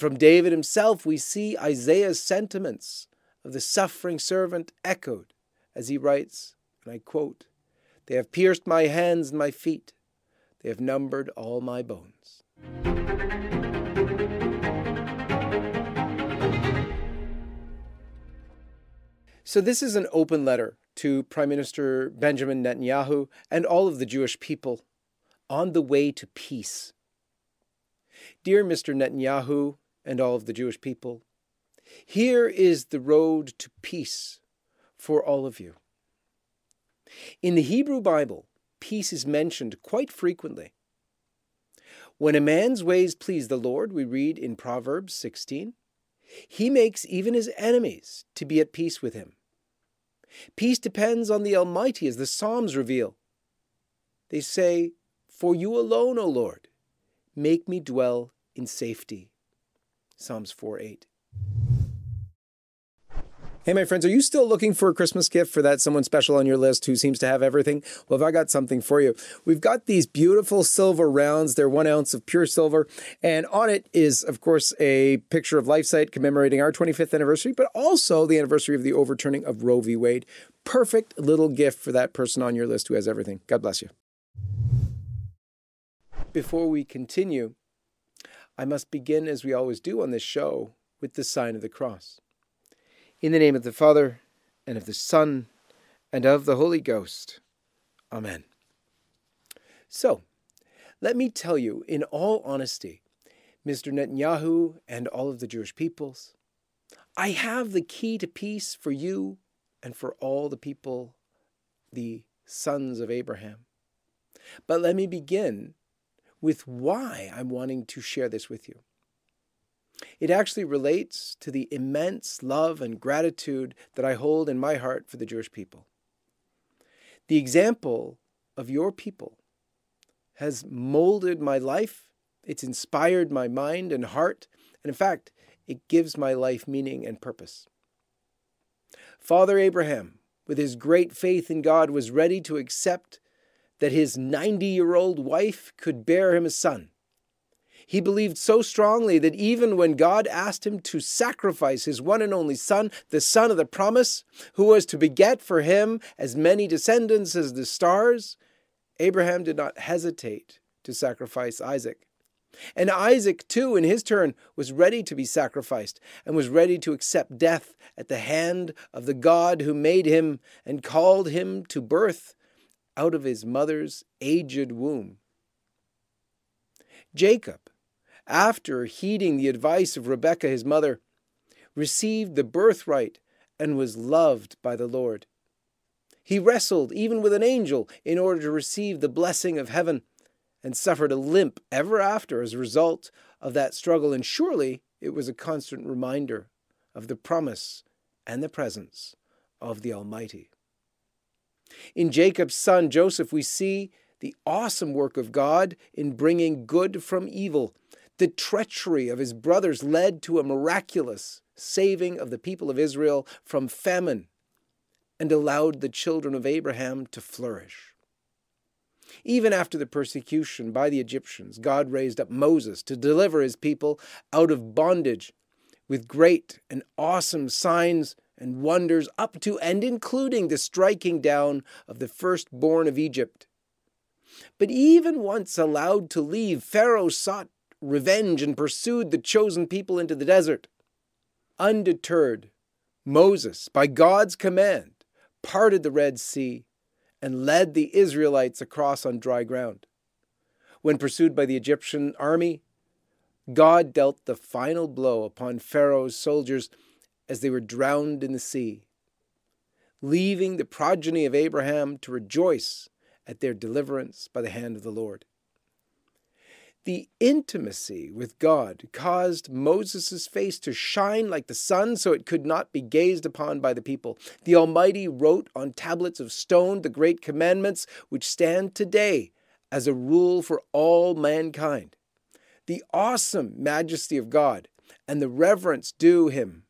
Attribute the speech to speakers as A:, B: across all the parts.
A: From David himself, we see Isaiah's sentiments of the suffering servant echoed as he writes, and I quote, They have pierced my hands and my feet, they have numbered all my bones. So, this is an open letter to Prime Minister Benjamin Netanyahu and all of the Jewish people on the way to peace. Dear Mr. Netanyahu and all of the Jewish people, here is the road to peace for all of you. In the Hebrew Bible, peace is mentioned quite frequently. When a man's ways please the Lord, we read in Proverbs 16, he makes even his enemies to be at peace with him. Peace depends on the Almighty, as the Psalms reveal. They say, For you alone, O Lord, make me dwell in safety. Psalms 4 8. Hey, my friends, are you still looking for a Christmas gift for that someone special on your list who seems to have everything? Well, have I got something for you? We've got these beautiful silver rounds. They're one ounce of pure silver. And on it is, of course, a picture of LifeSite commemorating our 25th anniversary, but also the anniversary of the overturning of Roe v. Wade. Perfect little gift for that person on your list who has everything. God bless you. Before we continue, I must begin, as we always do on this show, with the sign of the cross. In the name of the Father, and of the Son, and of the Holy Ghost. Amen. So, let me tell you, in all honesty, Mr. Netanyahu and all of the Jewish peoples, I have the key to peace for you and for all the people, the sons of Abraham. But let me begin with why I'm wanting to share this with you. It actually relates to the immense love and gratitude that I hold in my heart for the Jewish people. The example of your people has molded my life, it's inspired my mind and heart, and in fact, it gives my life meaning and purpose. Father Abraham, with his great faith in God, was ready to accept that his 90 year old wife could bear him a son. He believed so strongly that even when God asked him to sacrifice his one and only son, the son of the promise, who was to beget for him as many descendants as the stars, Abraham did not hesitate to sacrifice Isaac. And Isaac, too, in his turn, was ready to be sacrificed and was ready to accept death at the hand of the God who made him and called him to birth out of his mother's aged womb. Jacob, after heeding the advice of Rebekah, his mother, received the birthright and was loved by the Lord. He wrestled even with an angel in order to receive the blessing of heaven and suffered a limp ever after as a result of that struggle, and surely it was a constant reminder of the promise and the presence of the Almighty. In Jacob's son Joseph, we see the awesome work of God in bringing good from evil the treachery of his brothers led to a miraculous saving of the people of Israel from famine and allowed the children of Abraham to flourish. Even after the persecution by the Egyptians, God raised up Moses to deliver his people out of bondage with great and awesome signs and wonders, up to and including the striking down of the firstborn of Egypt. But even once allowed to leave, Pharaoh sought revenge and pursued the chosen people into the desert. Undeterred, Moses, by God's command, parted the Red Sea and led the Israelites across on dry ground. When pursued by the Egyptian army, God dealt the final blow upon Pharaoh's soldiers as they were drowned in the sea, leaving the progeny of Abraham to rejoice at their deliverance by the hand of the Lord. The intimacy with God caused Moses' face to shine like the sun so it could not be gazed upon by the people. The Almighty wrote on tablets of stone the great commandments which stand today as a rule for all mankind. The awesome majesty of God and the reverence due him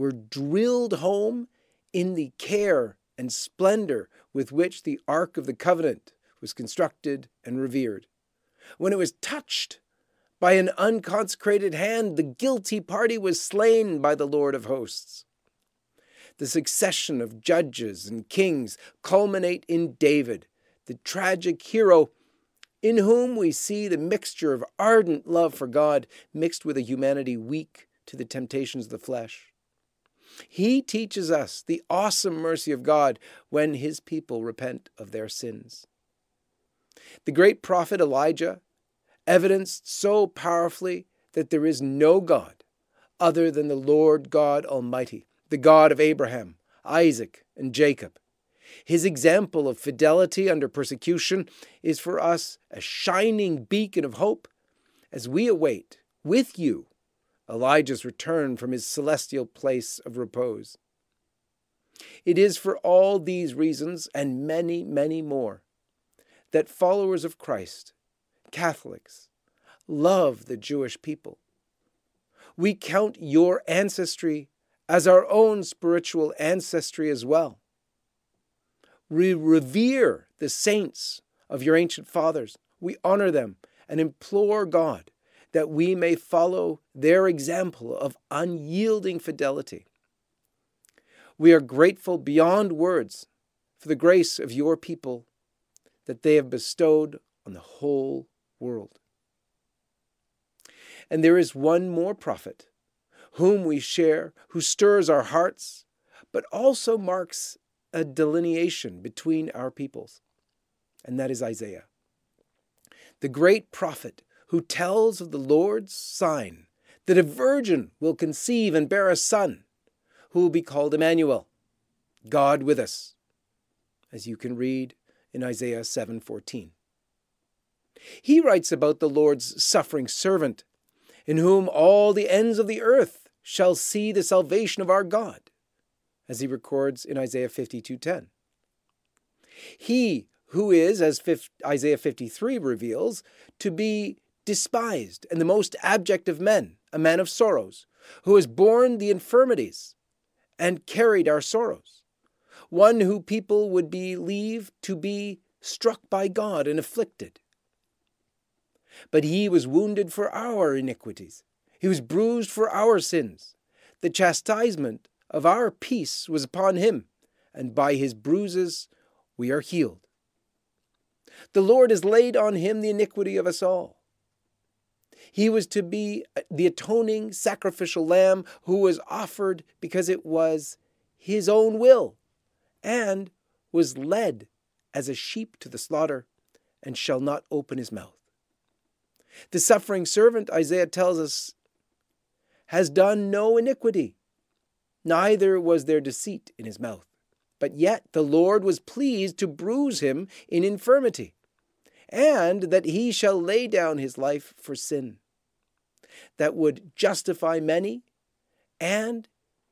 A: were drilled home in the care and splendor with which the Ark of the Covenant was constructed and revered when it was touched By an unconsecrated hand, the guilty party was slain by the Lord of hosts. The succession of judges and kings culminate in David, the tragic hero in whom we see the mixture of ardent love for God mixed with a humanity weak to the temptations of the flesh. He teaches us the awesome mercy of God when his people repent of their sins. The great prophet Elijah evidenced so powerfully that there is no God other than the Lord God Almighty, the God of Abraham, Isaac, and Jacob. His example of fidelity under persecution is for us a shining beacon of hope as we await, with you, Elijah's return from his celestial place of repose. It is for all these reasons and many, many more that followers of Christ, Catholics, love the Jewish people. We count your ancestry as our own spiritual ancestry as well. We revere the saints of your ancient fathers. We honor them and implore God that we may follow their example of unyielding fidelity. We are grateful beyond words for the grace of your people that they have bestowed on the whole world. And there is one more prophet whom we share, who stirs our hearts, but also marks a delineation between our peoples, and that is Isaiah. The great prophet who tells of the Lord's sign that a virgin will conceive and bear a son, who will be called Emmanuel, God with us, as you can read in Isaiah 7:14. He writes about the Lord's suffering servant, in whom all the ends of the earth shall see the salvation of our God, as he records in Isaiah 52:10. He who is, as Isaiah 53 reveals, to be despised and the most abject of men, a man of sorrows, who has borne the infirmities and carried our sorrows, one who people would believe to be struck by God and afflicted. But he was wounded for our iniquities, he was bruised for our sins. The chastisement of our peace was upon him, and by his bruises we are healed. The Lord has laid on him the iniquity of us all. He was to be uh, the atoning sacrificial lamb who was offered because it was his own will and was led as a sheep to the slaughter and shall not open his mouth. The suffering servant, Isaiah tells us, has done no iniquity, neither was there deceit in his mouth. But yet the Lord was pleased to bruise him in infirmity and that he shall lay down his life for sin, that would justify many, and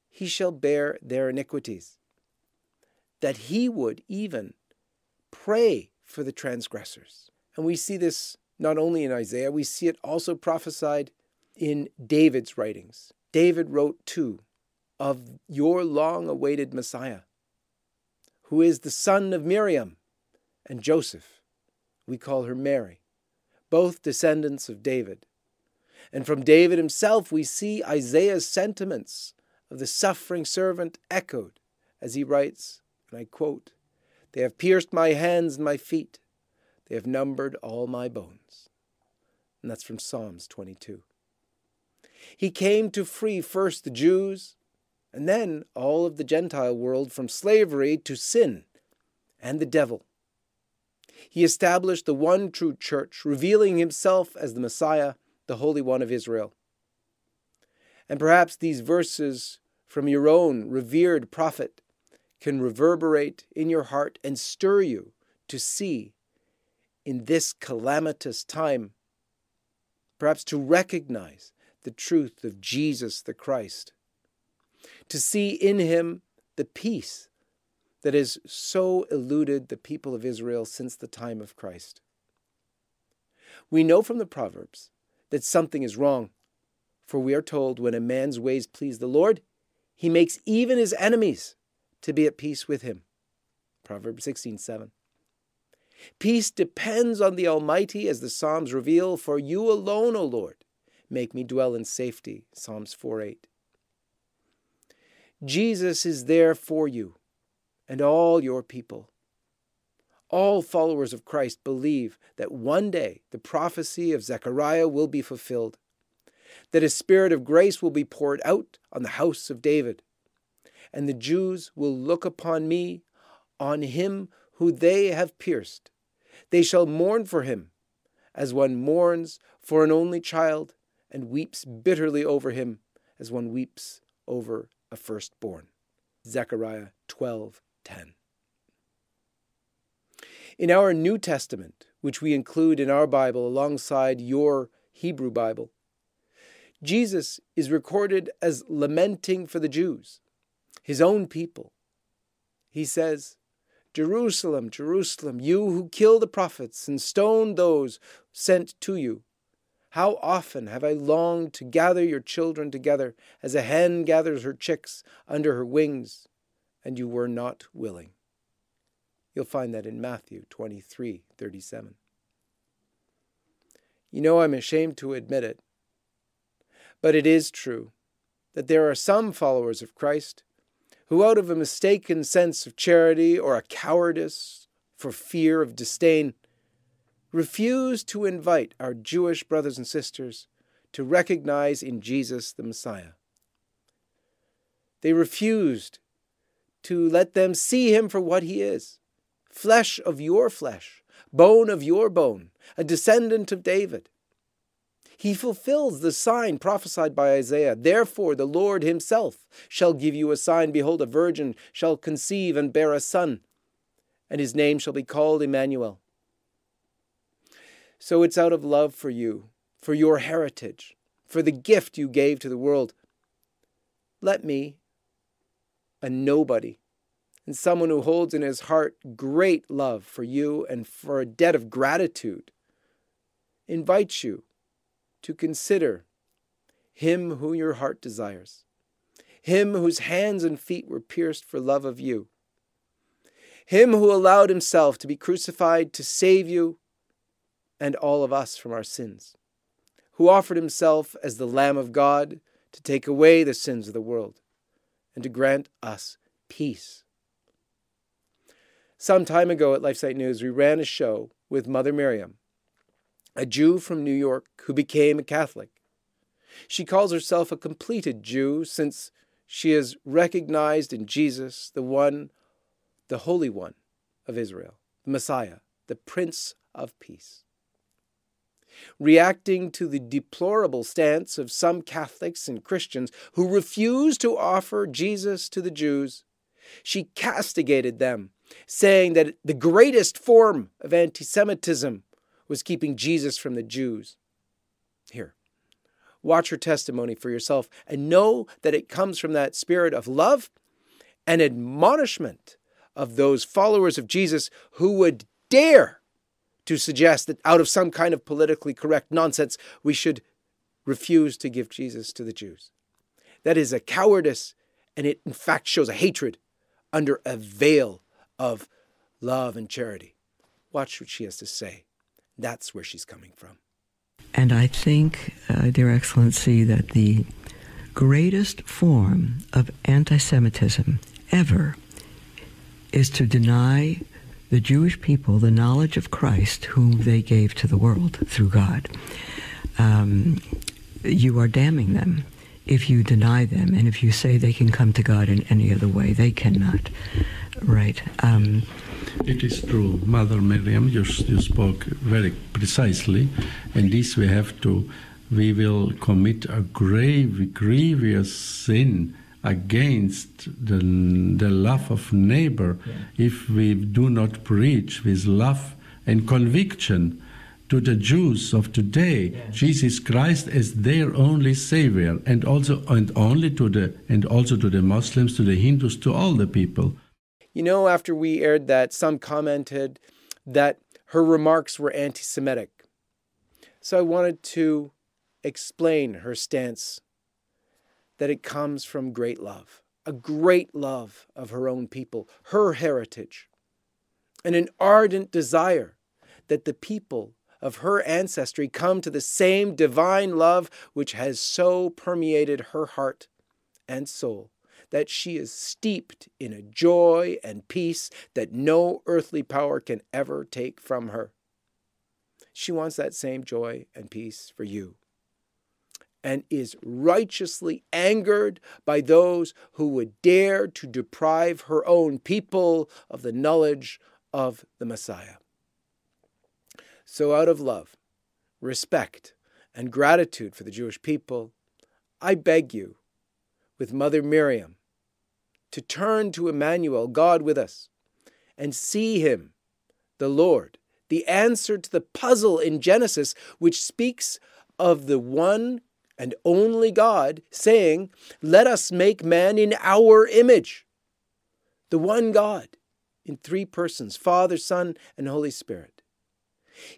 A: he shall bear their iniquities, that he would even pray for the transgressors. And we see this not only in Isaiah, we see it also prophesied in David's writings. David wrote too of your long awaited Messiah, who is the son of Miriam and Joseph we call her Mary, both descendants of David. And from David himself, we see Isaiah's sentiments of the suffering servant echoed as he writes, and I quote, They have pierced my hands and my feet, they have numbered all my bones. And that's from Psalms 22. He came to free first the Jews and then all of the Gentile world from slavery to sin and the devil. He established the one true church, revealing himself as the Messiah, the Holy One of Israel. And perhaps these verses from your own revered prophet can reverberate in your heart and stir you to see in this calamitous time, perhaps to recognize the truth of Jesus the Christ, to see in him the peace that has so eluded the people of Israel since the time of Christ. We know from the Proverbs that something is wrong, for we are told when a man's ways please the Lord, he makes even his enemies to be at peace with him. Proverbs 16:7. Peace depends on the Almighty, as the Psalms reveal, for you alone, O Lord, make me dwell in safety. Psalms 4 8. Jesus is there for you and all your people. All followers of Christ believe that one day the prophecy of Zechariah will be fulfilled, that a spirit of grace will be poured out on the house of David, and the Jews will look upon me, on him who they have pierced. They shall mourn for him, as one mourns for an only child, and weeps bitterly over him, as one weeps over a firstborn. Zechariah 12:10. In our New Testament, which we include in our Bible alongside your Hebrew Bible, Jesus is recorded as lamenting for the Jews, his own people. He says, Jerusalem, Jerusalem, you who kill the prophets and stone those sent to you. How often have I longed to gather your children together as a hen gathers her chicks under her wings, and you were not willing. You'll find that in Matthew 23 37. You know, I'm ashamed to admit it, but it is true that there are some followers of Christ who, out of a mistaken sense of charity or a cowardice for fear of disdain, refuse to invite our Jewish brothers and sisters to recognize in Jesus the Messiah. They refused to let them see him for what he is flesh of your flesh, bone of your bone, a descendant of David. He fulfills the sign prophesied by Isaiah. Therefore, the Lord himself shall give you a sign. Behold, a virgin shall conceive and bear a son, and his name shall be called Emmanuel. So it's out of love for you, for your heritage, for the gift you gave to the world. Let me, a nobody, and someone who holds in his heart great love for you and for a debt of gratitude, invites you to consider him who your heart desires, him whose hands and feet were pierced for love of you, him who allowed himself to be crucified to save you and all of us from our sins, who offered himself as the Lamb of God to take away the sins of the world and to grant us peace. Some time ago at LifeSite News, we ran a show with Mother Miriam, a Jew from New York who became a Catholic. She calls herself a completed Jew since she has recognized in Jesus the one, the Holy One of Israel, the Messiah, the Prince of Peace reacting to the deplorable stance of some Catholics and Christians who refuse to offer Jesus to the Jews, she castigated them, saying that the greatest form of anti Semitism was keeping Jesus from the Jews. Here, watch her testimony for yourself and know that it comes from that spirit of love and admonishment of those followers of Jesus who would dare to suggest that out of some kind of politically correct nonsense, we should refuse to give Jesus to the Jews. That is a cowardice, and it in fact shows a hatred under a veil of love and charity. Watch what she has to say. That's where she's coming from.
B: And I think, uh, Dear Excellency, that the greatest form of anti Semitism ever is to deny the Jewish people the knowledge of Christ, whom they gave to the world through God. Um, you are damning them if you deny them, and if you say they can come to God in any other way, they cannot. Right. Um,
C: it is true, Mother Miriam. You, you spoke very precisely, and this we have to. We will commit a grave, grievous sin against the, the love of neighbor yeah. if we do not preach with love and conviction to the Jews of today yeah. Jesus Christ as their only savior and also and only to the and also to the Muslims to the Hindus to all the people
A: you know after we aired that some commented that her remarks were anti-semitic so I wanted to explain her stance that it comes from great love, a great love of her own people, her heritage. and an ardent desire that the people of her ancestry come to the same divine love which has so permeated her heart and soul that she is steeped in a joy and peace that no earthly power can ever take from her. She wants that same joy and peace for you and is righteously angered by those who would dare to deprive her own people of the knowledge of the Messiah. So, out of love, respect, and gratitude for the Jewish people, I beg you, with Mother Miriam, to turn to Emmanuel, God with us, and see him, the Lord, the answer to the puzzle in Genesis, which speaks of the one and only God saying, Let us make man in our image. The one God in three persons Father, Son, and Holy Spirit.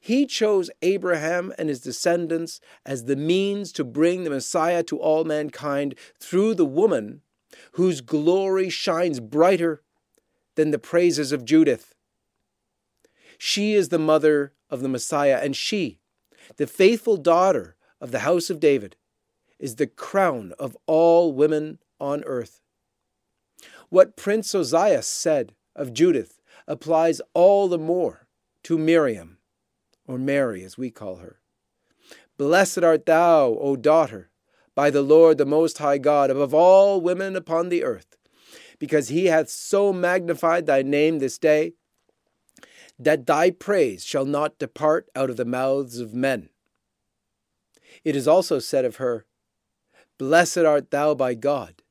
A: He chose Abraham and his descendants as the means to bring the Messiah to all mankind through the woman whose glory shines brighter than the praises of Judith. She is the mother of the Messiah, and she, the faithful daughter of the house of David, is the crown of all women on earth. What Prince Ozias said of Judith applies all the more to Miriam or Mary as we call her. Blessed art thou, O daughter, by the Lord the Most High God, above all women upon the earth, because he hath so magnified thy name this day, that thy praise shall not depart out of the mouths of men. It is also said of her, Blessed art thou by God,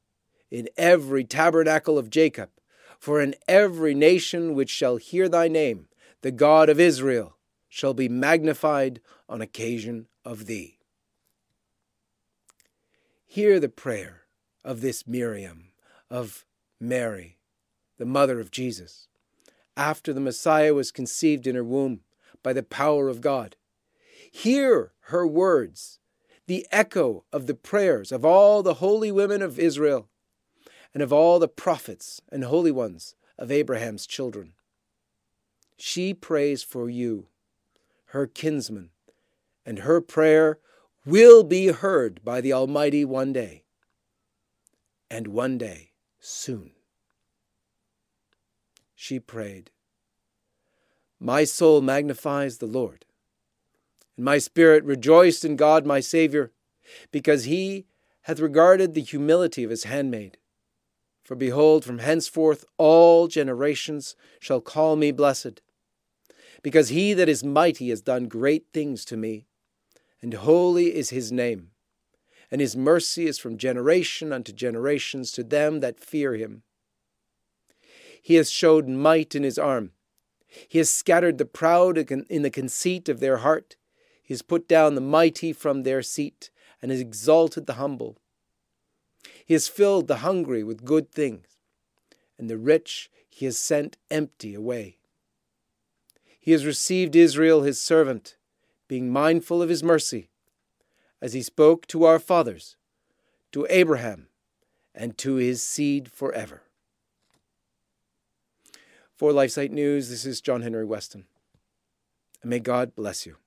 A: in every tabernacle of Jacob, for in every nation which shall hear thy name, the God of Israel shall be magnified on occasion of thee. Hear the prayer of this Miriam, of Mary, the mother of Jesus, after the Messiah was conceived in her womb by the power of God. Hear her words, the echo of the prayers of all the holy women of Israel and of all the prophets and holy ones of Abraham's children. She prays for you her kinsman, and her prayer will be heard by the Almighty one day, and one day soon. She prayed, My soul magnifies the Lord, and my spirit rejoiced in God my Saviour, because he hath regarded the humility of his handmaid. For behold, from henceforth all generations shall call me blessed because he that is mighty has done great things to me, and holy is his name. And his mercy is from generation unto generations to them that fear him. He has showed might in his arm. He has scattered the proud in the conceit of their heart. He has put down the mighty from their seat, and has exalted the humble. He has filled the hungry with good things, and the rich he has sent empty away. He has received Israel his servant, being mindful of his mercy, as he spoke to our fathers, to Abraham, and to his seed forever. For LifeSite News, this is John Henry Westen. And may God bless you.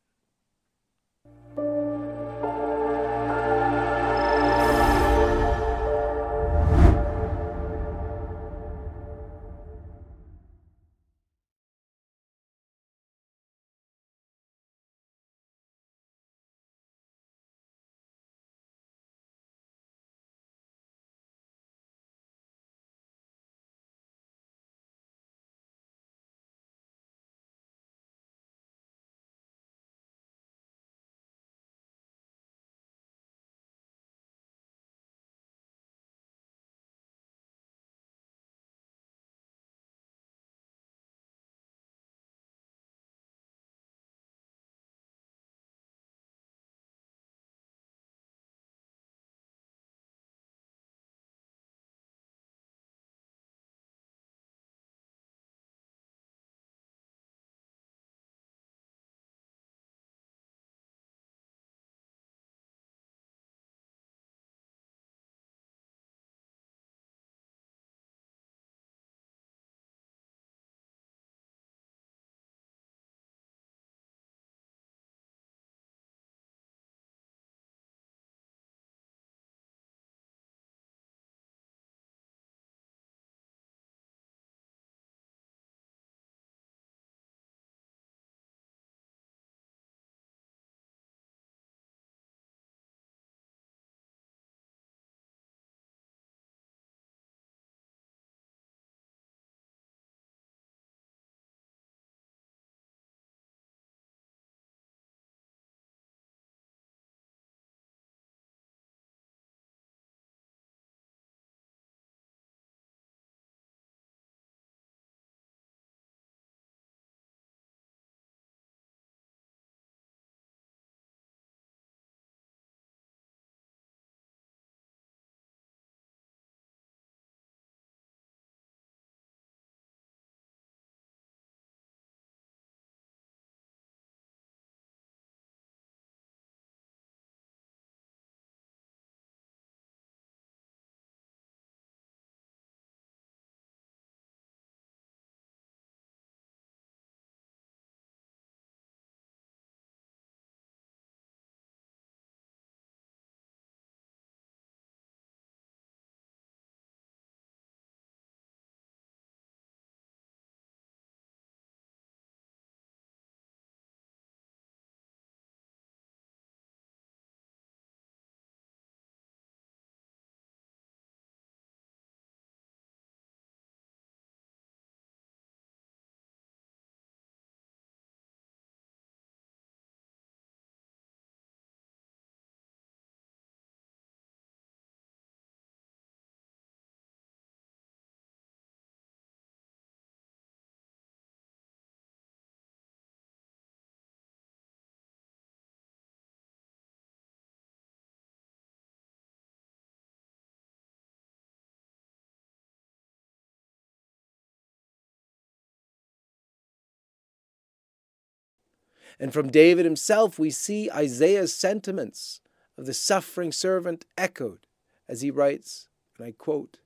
A: And from David himself, we see Isaiah's sentiments of the suffering servant echoed as he writes, and I quote,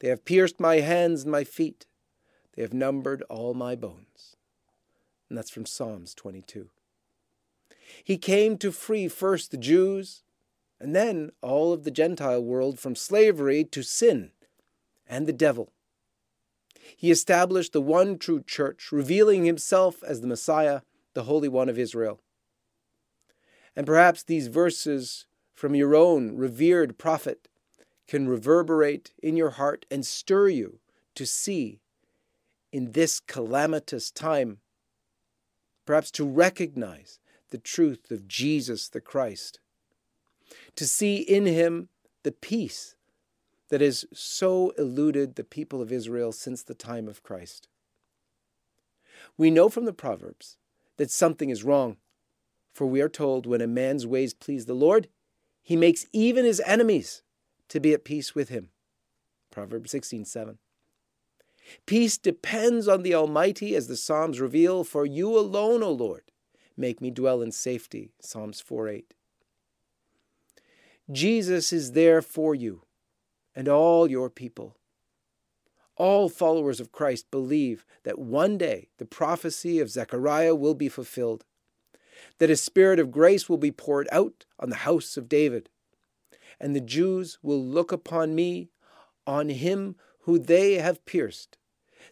A: They have pierced my hands and my feet, they have numbered all my bones. And that's from Psalms 22. He came to free first the Jews and then all of the Gentile world from slavery to sin and the devil. He established the one true church, revealing himself as the Messiah, the Holy One of Israel. And perhaps these verses from your own revered prophet can reverberate in your heart and stir you to see in this calamitous time, perhaps to recognize the truth of Jesus the Christ, to see in him the peace that has so eluded the people of Israel since the time of Christ. We know from the Proverbs that something is wrong, for we are told when a man's ways please the Lord, he makes even his enemies to be at peace with him. Proverbs 16:7. Peace depends on the Almighty as the Psalms reveal, for you alone, O Lord, make me dwell in safety. Psalms 4 8. Jesus is there for you and all your people. All followers of Christ believe that one day the prophecy of Zechariah will be fulfilled, that a spirit of grace will be poured out on the house of David, and the Jews will look upon me, on him who they have pierced.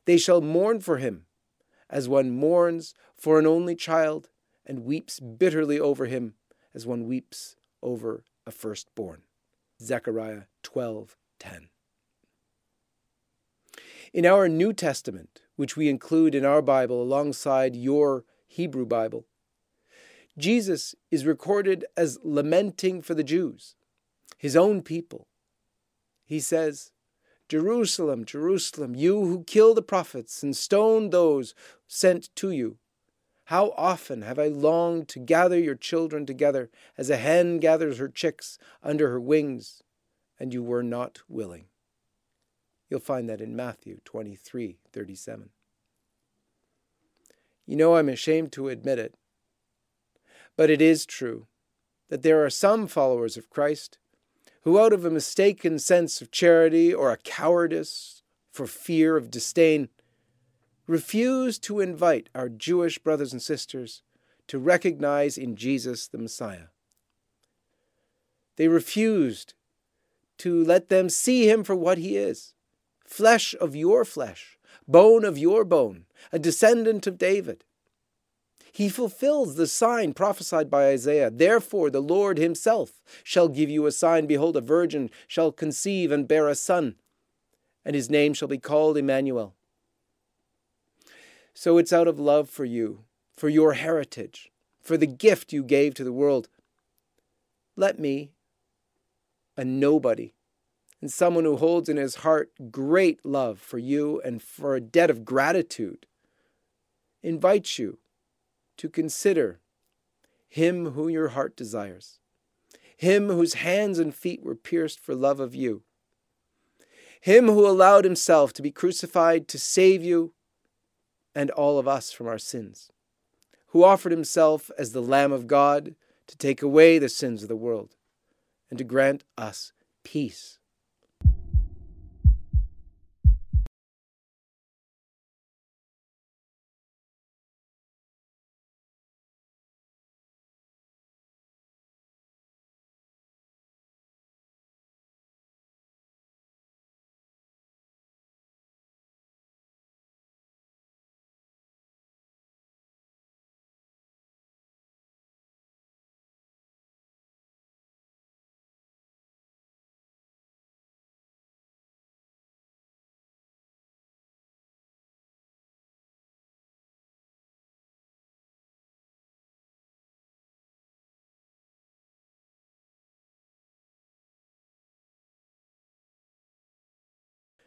A: They shall mourn for him, as one mourns for an only child, and weeps bitterly over him, as one weeps over a firstborn. Zechariah 12:10. In our New Testament, which we include in our Bible alongside your Hebrew Bible, Jesus is recorded as lamenting for the Jews, his own people. He says, Jerusalem, Jerusalem, you who kill the prophets and stone those sent to you. How often have I longed to gather your children together as a hen gathers her chicks under her wings, and you were not willing. You'll find that in Matthew 23 37. You know, I'm ashamed to admit it, but it is true that there are some followers of Christ who, out of a mistaken sense of charity or a cowardice for fear of disdain, refuse to invite our Jewish brothers and sisters to recognize in Jesus the Messiah. They refused to let them see him for what he is flesh of your flesh, bone of your bone, a descendant of David. He fulfills the sign prophesied by Isaiah. Therefore, the Lord himself shall give you a sign. Behold, a virgin shall conceive and bear a son, and his name shall be called Emmanuel. So it's out of love for you, for your heritage, for the gift you gave to the world. Let me, a nobody, and someone who holds in his heart great love for you and for a debt of gratitude, invites you to consider him who your heart desires, him whose hands and feet were pierced for love of you, him who allowed himself to be crucified to save you and all of us from our sins, who offered himself as the Lamb of God to take away the sins of the world and to grant us peace.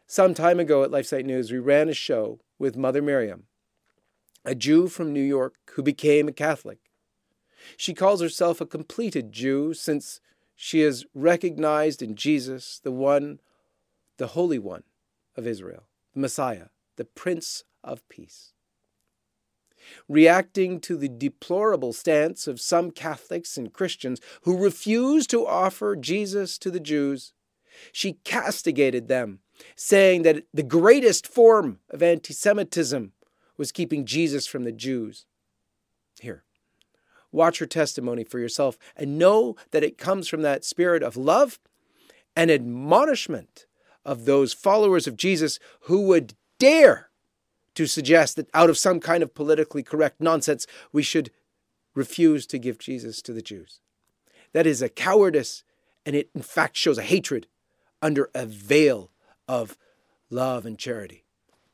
A: Some time ago at LifeSite News, we ran a show with Mother Miriam, a Jew from New York who became a Catholic. She calls herself a completed Jew since she has recognized in Jesus, the one, the Holy One of Israel, the Messiah, the Prince of Peace. reacting to the deplorable stance of some Catholics and Christians who refuse to offer Jesus to the Jews. She castigated them, saying that the greatest form of anti Semitism was keeping Jesus from the Jews. Here, watch her testimony for yourself and know that it comes from that spirit of love and admonishment of those followers of Jesus who would dare to suggest that out of some kind of politically correct nonsense, we should refuse to give Jesus to the Jews. That is a cowardice, and it in fact shows a hatred under a veil of love and charity.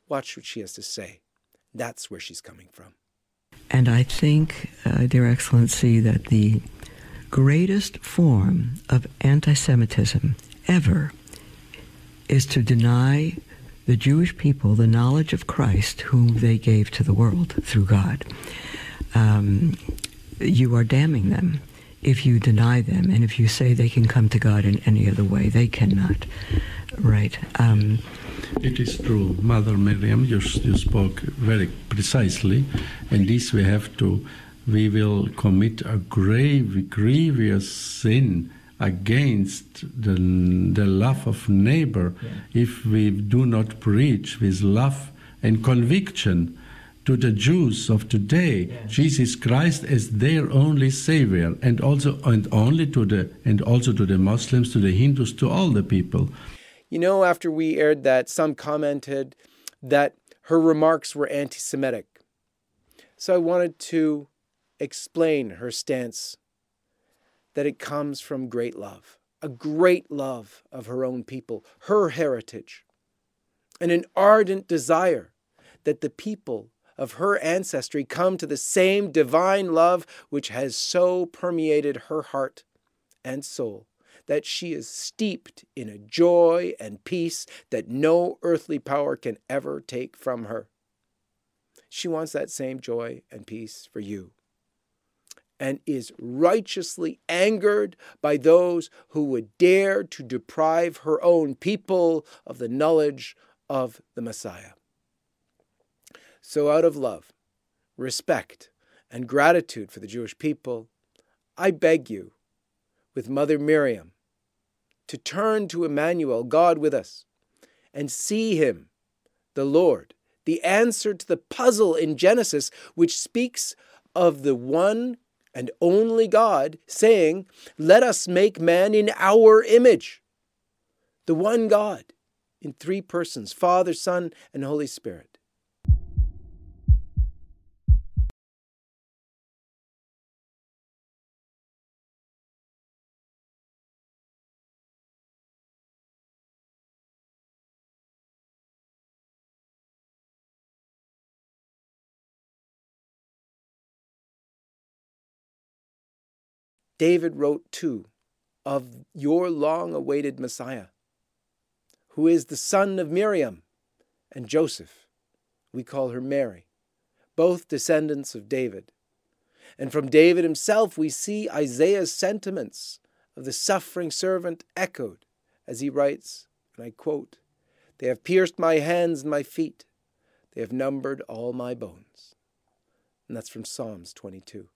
A: Watch what she has to say. That's where she's coming from.
B: And I think, uh, Dear Excellency, that the greatest form of anti Semitism ever is to deny the Jewish people the knowledge of Christ, whom they gave to the world through God. Um, you are damning them if you deny them, and if you say they can come to God in any other way, they cannot. Right. Um,
C: it is true, Mother Miriam. You, you spoke very precisely, and this we have to. We will commit a grave, grievous sin against the, the love of neighbor yeah. if we do not preach with love and conviction to the Jews of today yeah. Jesus Christ as their only savior and also and only to the and also to the Muslims to the Hindus to all the people
A: you know after we aired that some commented that her remarks were anti-semitic. So I wanted to explain her stance that it comes from great love, a great love of her own people, her heritage, and an ardent desire that the people of her ancestry come to the same divine love which has so permeated her heart and soul that she is steeped in a joy and peace that no earthly power can ever take from her. She wants that same joy and peace for you and is righteously angered by those who would dare to deprive her own people of the knowledge of the Messiah. So, out of love, respect, and gratitude for the Jewish people, I beg you, with Mother Miriam, to turn to Emmanuel, God with us, and see him, the Lord, the answer to the puzzle in Genesis, which speaks of the one and only God, saying, Let us make man in our image. The one God in three persons Father, Son, and Holy Spirit. David wrote too of your long awaited Messiah, who is the son of Miriam and Joseph. We call her Mary, both descendants of David. And from David himself, we see Isaiah's sentiments of the suffering servant echoed as he writes, and I quote, They have pierced my hands and my feet, they have numbered all my bones. And that's from Psalms 22.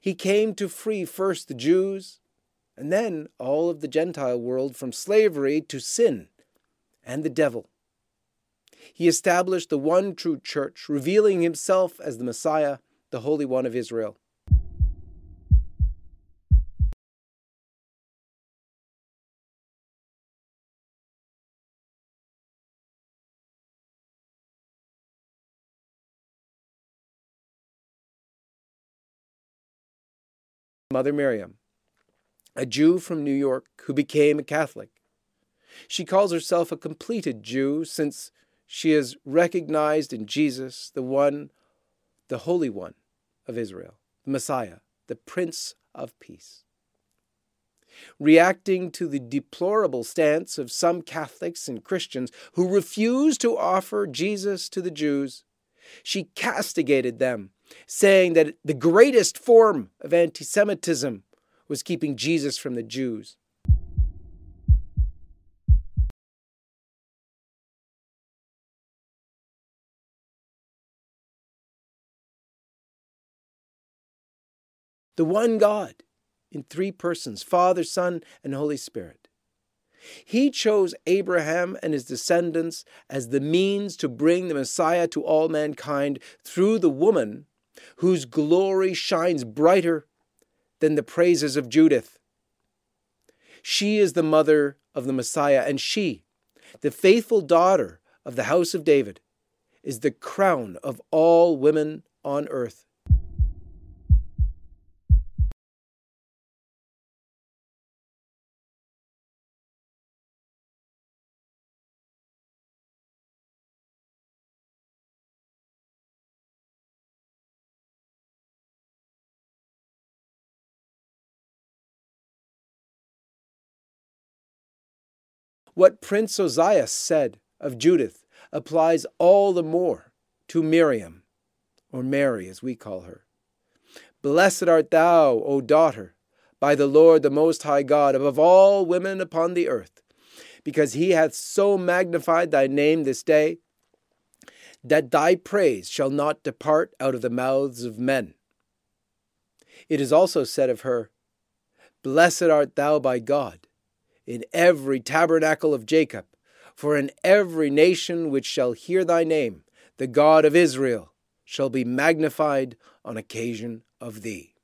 A: He came to free first the Jews and then all of the Gentile world from slavery to sin and the devil. He established the one true church, revealing himself as the Messiah, the Holy One of Israel. Mother Miriam, a Jew from New York who became a Catholic. She calls herself a completed Jew since she is recognized in Jesus, the one, the Holy One of Israel, the Messiah, the Prince of Peace. Reacting to the deplorable stance of some Catholics and Christians who refuse to offer Jesus to the Jews, she castigated them saying that the greatest form of anti Semitism was keeping Jesus from the Jews. The one God in three persons Father, Son, and Holy Spirit. He chose Abraham and his descendants as the means to bring the Messiah to all mankind through the woman whose glory shines brighter than the praises of Judith. She is the mother of the Messiah, and she, the faithful daughter of the house of David, is the crown of all women on earth. What Prince Ozias said of Judith applies all the more to Miriam, or Mary as we call her. Blessed art thou, O daughter, by the Lord the Most High God, above all women upon the earth, because he hath so magnified thy name this day, that thy praise shall not depart out of the mouths of men. It is also said of her, Blessed art thou by God in every tabernacle of Jacob, for in every nation which shall hear thy name, the God of Israel shall be magnified on occasion of thee.